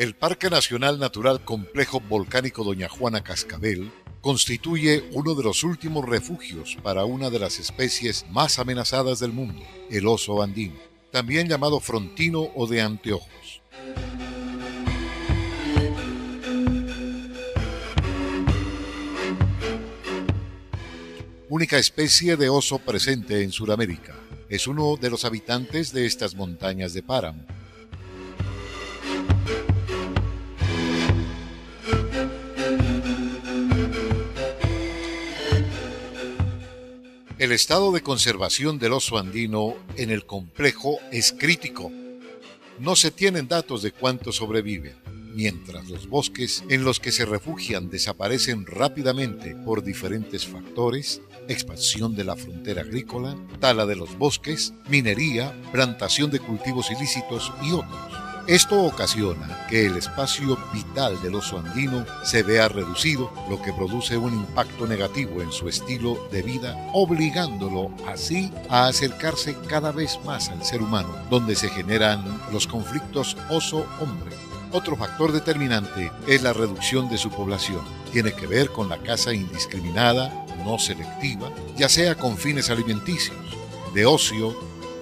El Parque Nacional Natural Complejo Volcánico Doña Juana Cascabel constituye uno de los últimos refugios para una de las especies más amenazadas del mundo, el oso andino, también llamado frontino o de anteojos. Única especie de oso presente en Sudamérica. Es uno de los habitantes de estas montañas de páramo El estado de conservación del oso andino en el complejo es crítico. No se tienen datos de cuánto sobreviven, mientras los bosques en los que se refugian desaparecen rápidamente por diferentes factores, expansión de la frontera agrícola, tala de los bosques, minería, plantación de cultivos ilícitos y otros. Esto ocasiona que el espacio vital del oso andino se vea reducido, lo que produce un impacto negativo en su estilo de vida, obligándolo así a acercarse cada vez más al ser humano, donde se generan los conflictos oso-hombre. Otro factor determinante es la reducción de su población. Tiene que ver con la caza indiscriminada, no selectiva, ya sea con fines alimenticios, de ocio,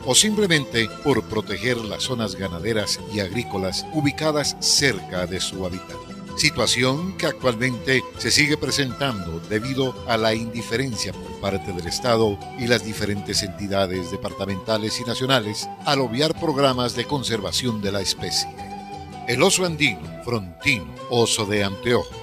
o simplemente por proteger las zonas ganaderas y agrícolas ubicadas cerca de su hábitat. Situación que actualmente se sigue presentando debido a la indiferencia por parte del Estado y las diferentes entidades departamentales y nacionales al obviar programas de conservación de la especie. El oso andino, frontino, oso de anteojos,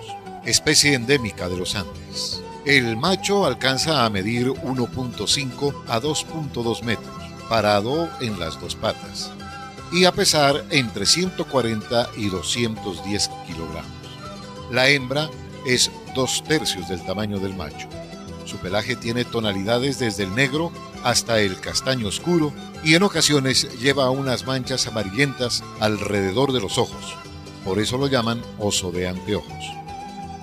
especie endémica de los Andes. El macho alcanza a medir 1.5 a 2.2 metros parado en las dos patas y a pesar entre 140 y 210 kilogramos. La hembra es dos tercios del tamaño del macho. Su pelaje tiene tonalidades desde el negro hasta el castaño oscuro y en ocasiones lleva unas manchas amarillentas alrededor de los ojos. Por eso lo llaman oso de anteojos.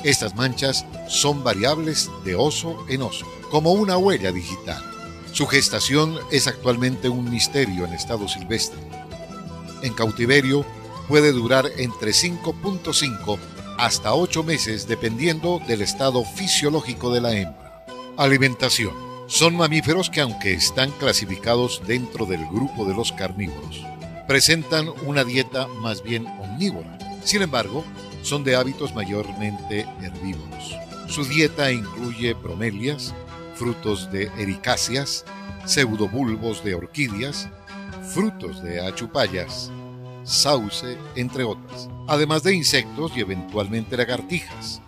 Estas manchas son variables de oso en oso, como una huella digital. Su gestación es actualmente un misterio en estado silvestre. En cautiverio puede durar entre 5.5 hasta 8 meses dependiendo del estado fisiológico de la hembra. Alimentación. Son mamíferos que aunque están clasificados dentro del grupo de los carnívoros, presentan una dieta más bien omnívora. Sin embargo, son de hábitos mayormente herbívoros. Su dieta incluye bromelias, frutos de ericáceas, pseudobulbos de orquídeas, frutos de achupayas, sauce, entre otras, además de insectos y eventualmente lagartijas,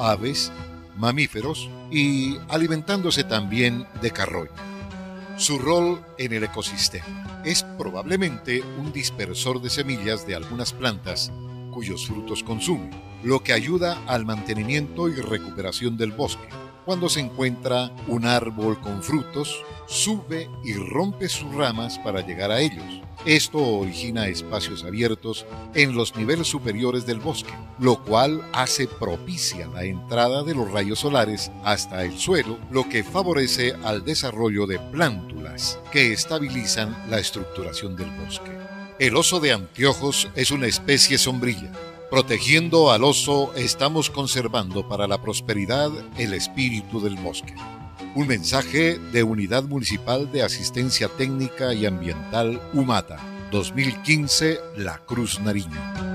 aves, mamíferos y alimentándose también de carroña. Su rol en el ecosistema es probablemente un dispersor de semillas de algunas plantas cuyos frutos consume, lo que ayuda al mantenimiento y recuperación del bosque cuando se encuentra un árbol con frutos, sube y rompe sus ramas para llegar a ellos. Esto origina espacios abiertos en los niveles superiores del bosque, lo cual hace propicia la entrada de los rayos solares hasta el suelo, lo que favorece al desarrollo de plántulas que estabilizan la estructuración del bosque. El oso de anteojos es una especie sombrilla, Protegiendo al oso estamos conservando para la prosperidad el espíritu del bosque. Un mensaje de Unidad Municipal de Asistencia Técnica y Ambiental UMATA, 2015, La Cruz Nariño.